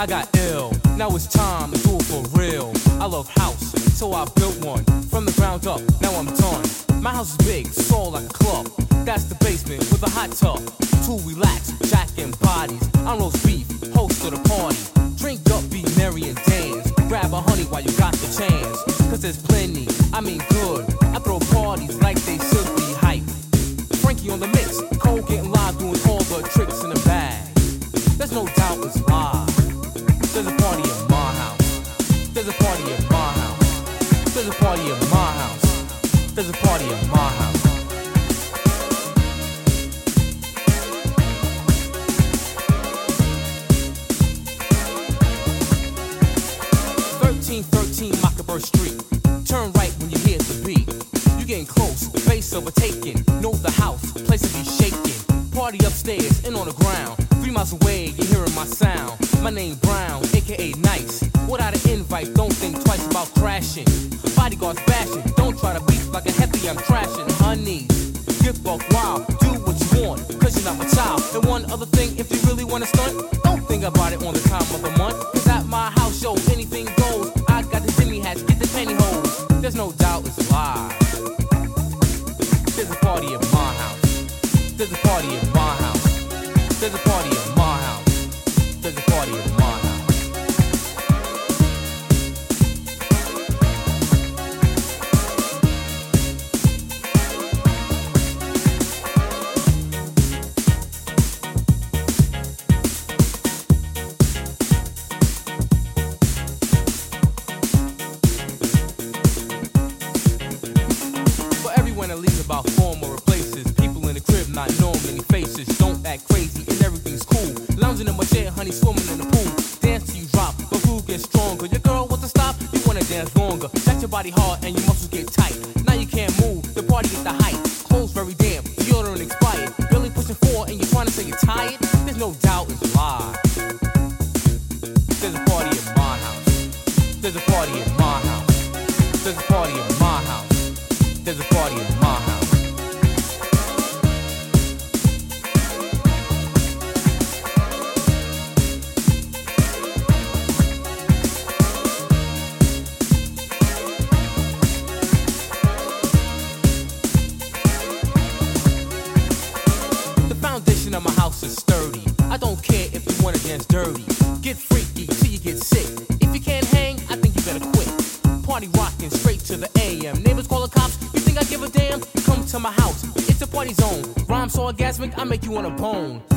I got first street. Turn right when you hear the beat. You getting close, the bass overtaking. Know the house, place to be shaking. Party upstairs and on the ground. Three miles away, you're hearing my sound. My name Brown, aka Nice. Without an invite, don't think twice about crashing. Bodyguards bashing, don't try to beat like a heavy, I'm trashing. Honey, get wild, do what you want, cause you're not my child. And one other thing, if you really wanna stunt, don't think about it on the I make you want a bone.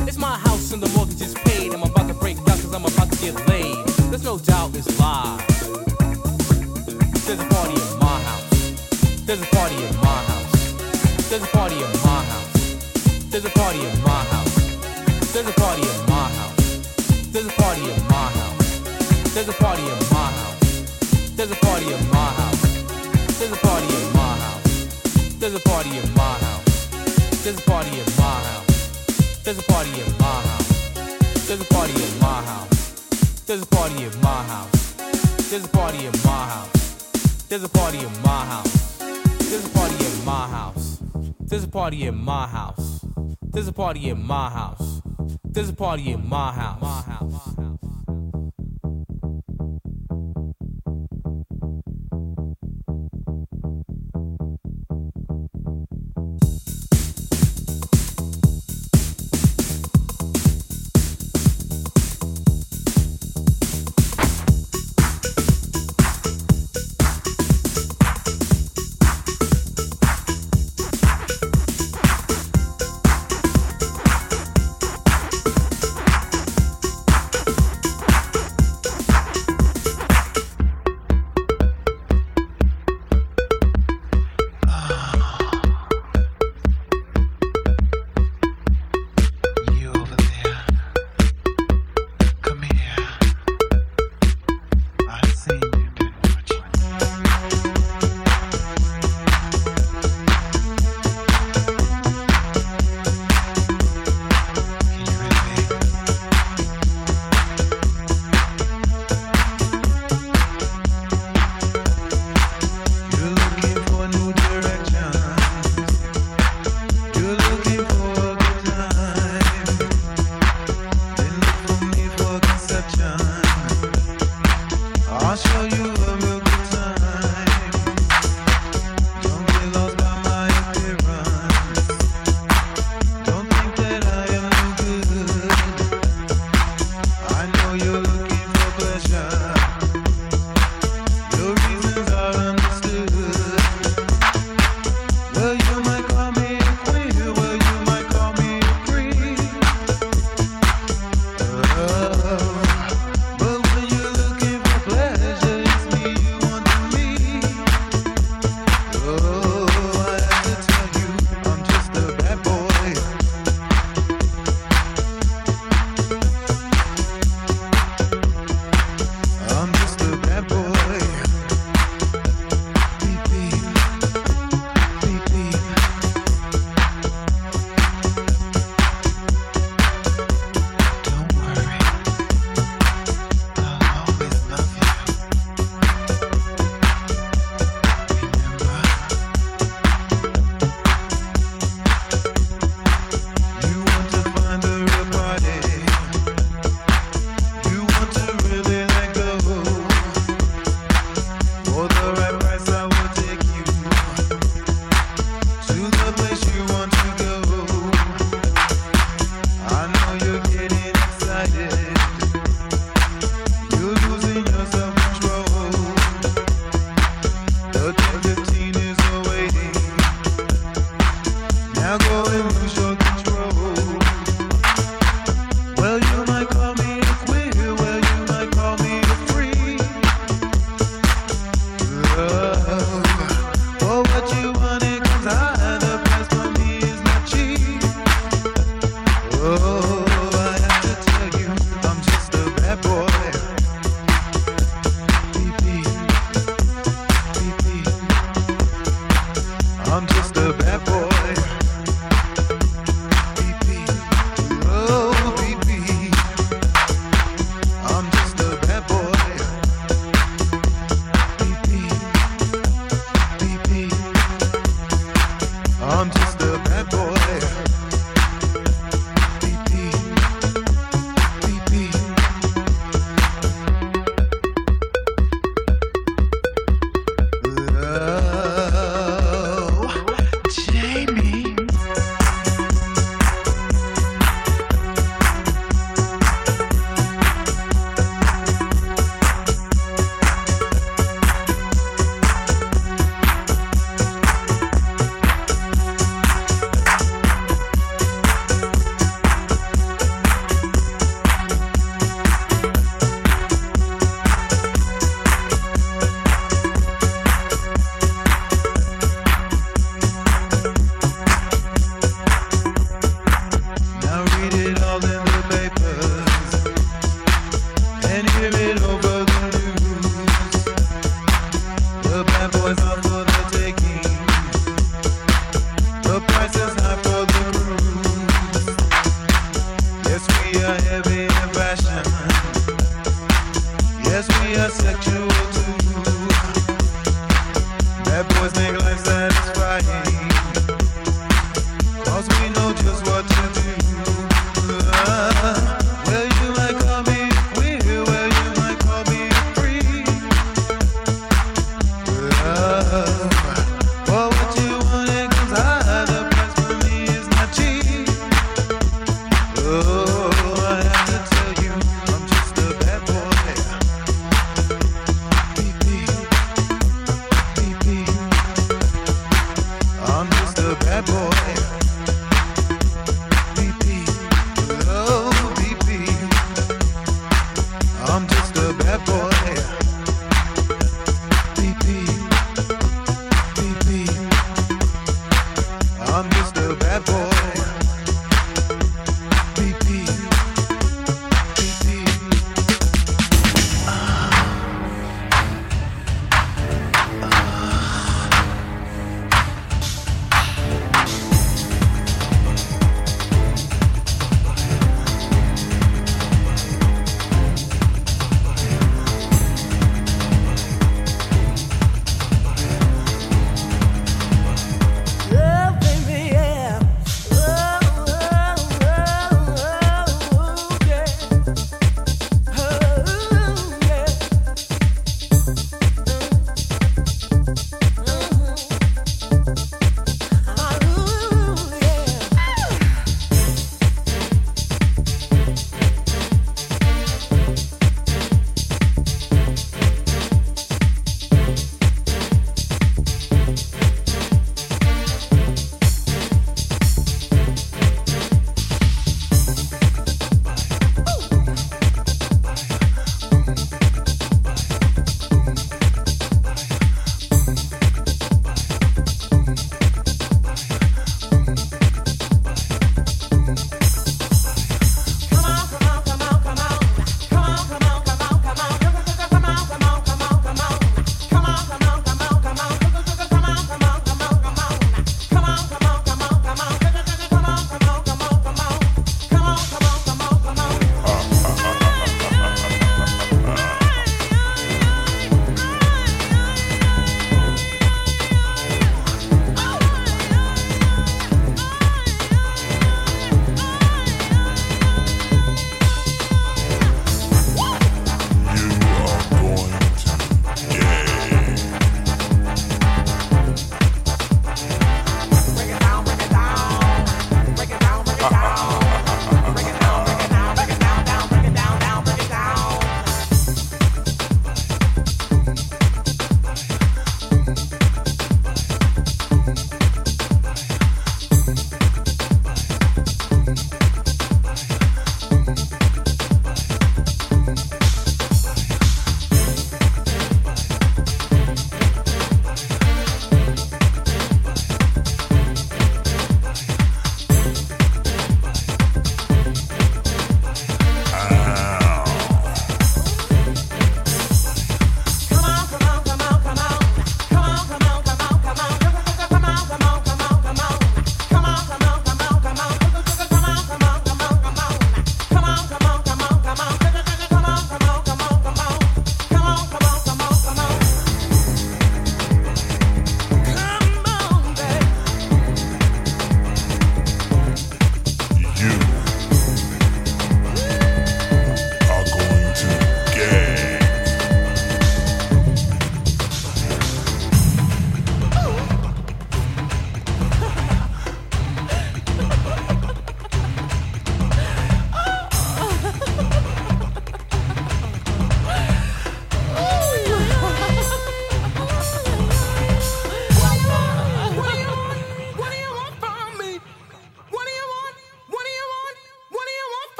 party my house. There's a party in my house. My house. My house.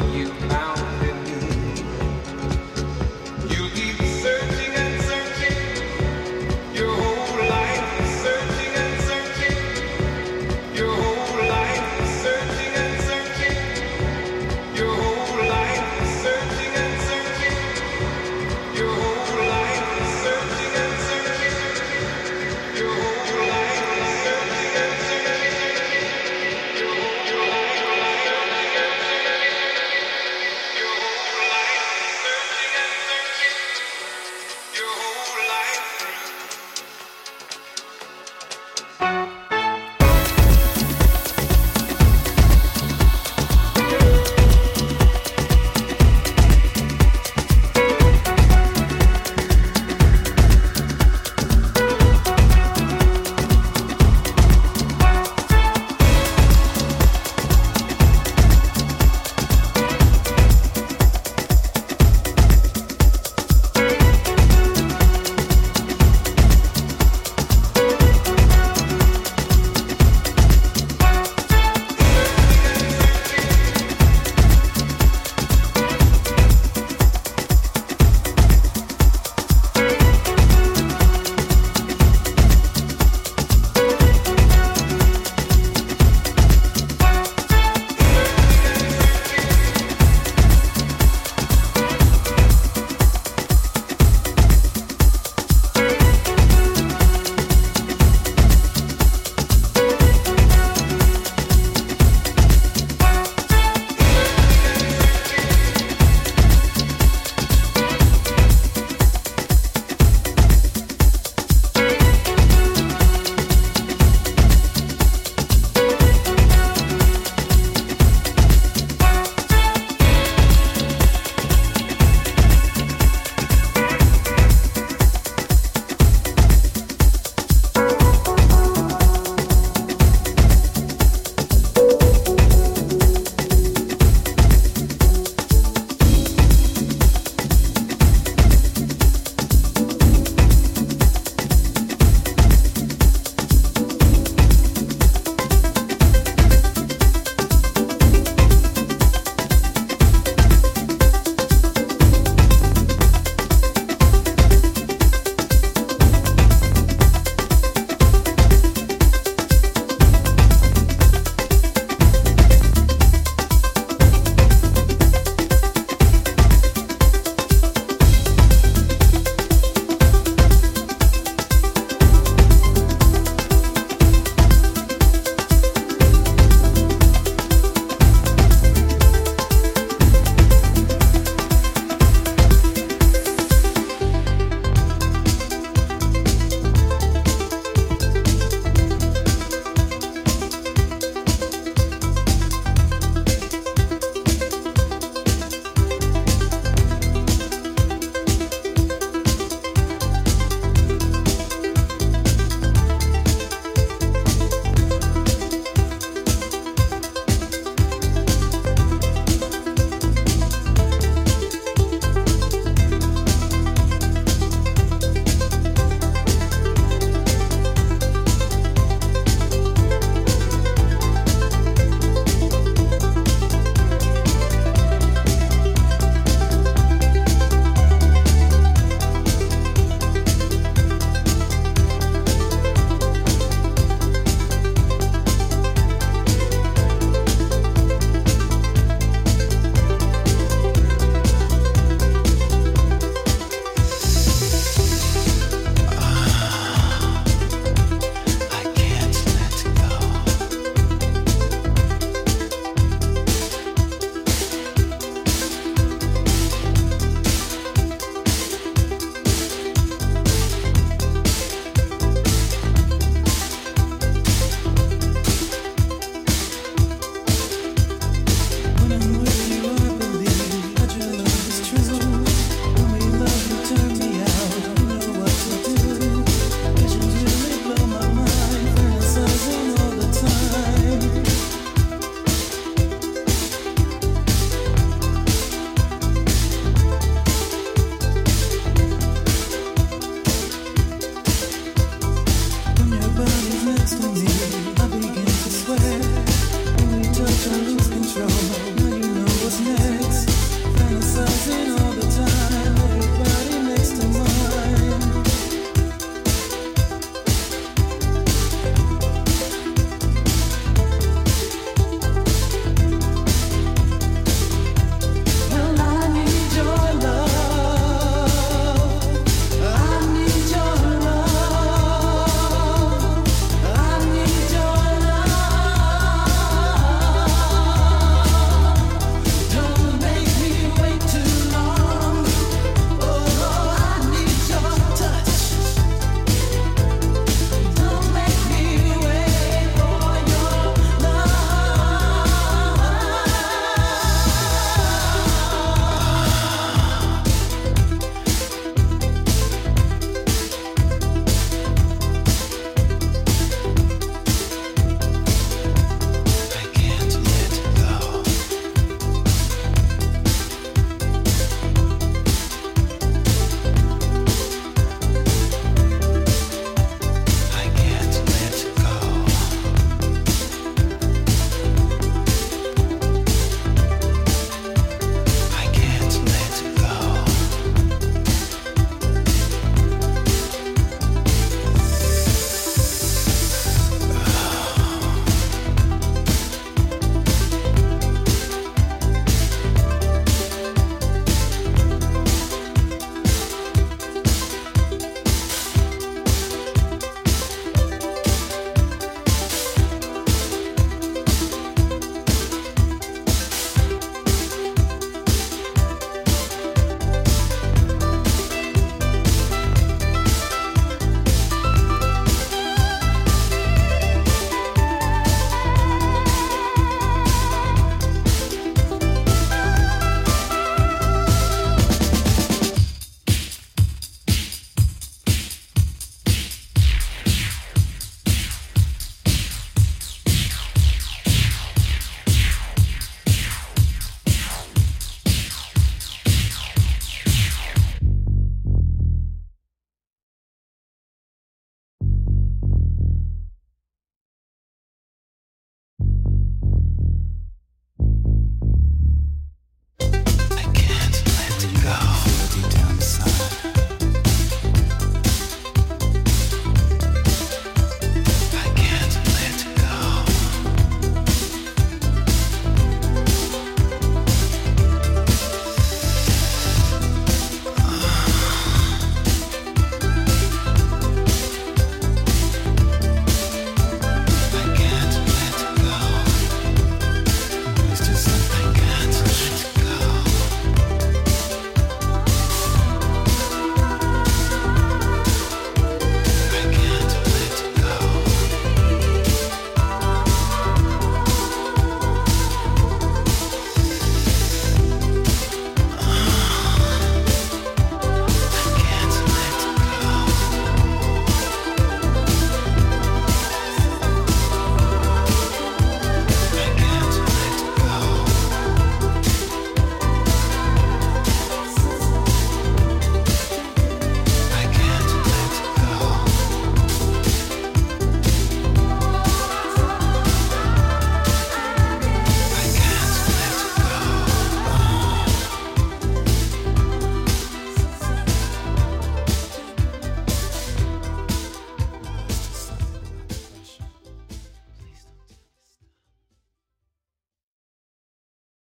Next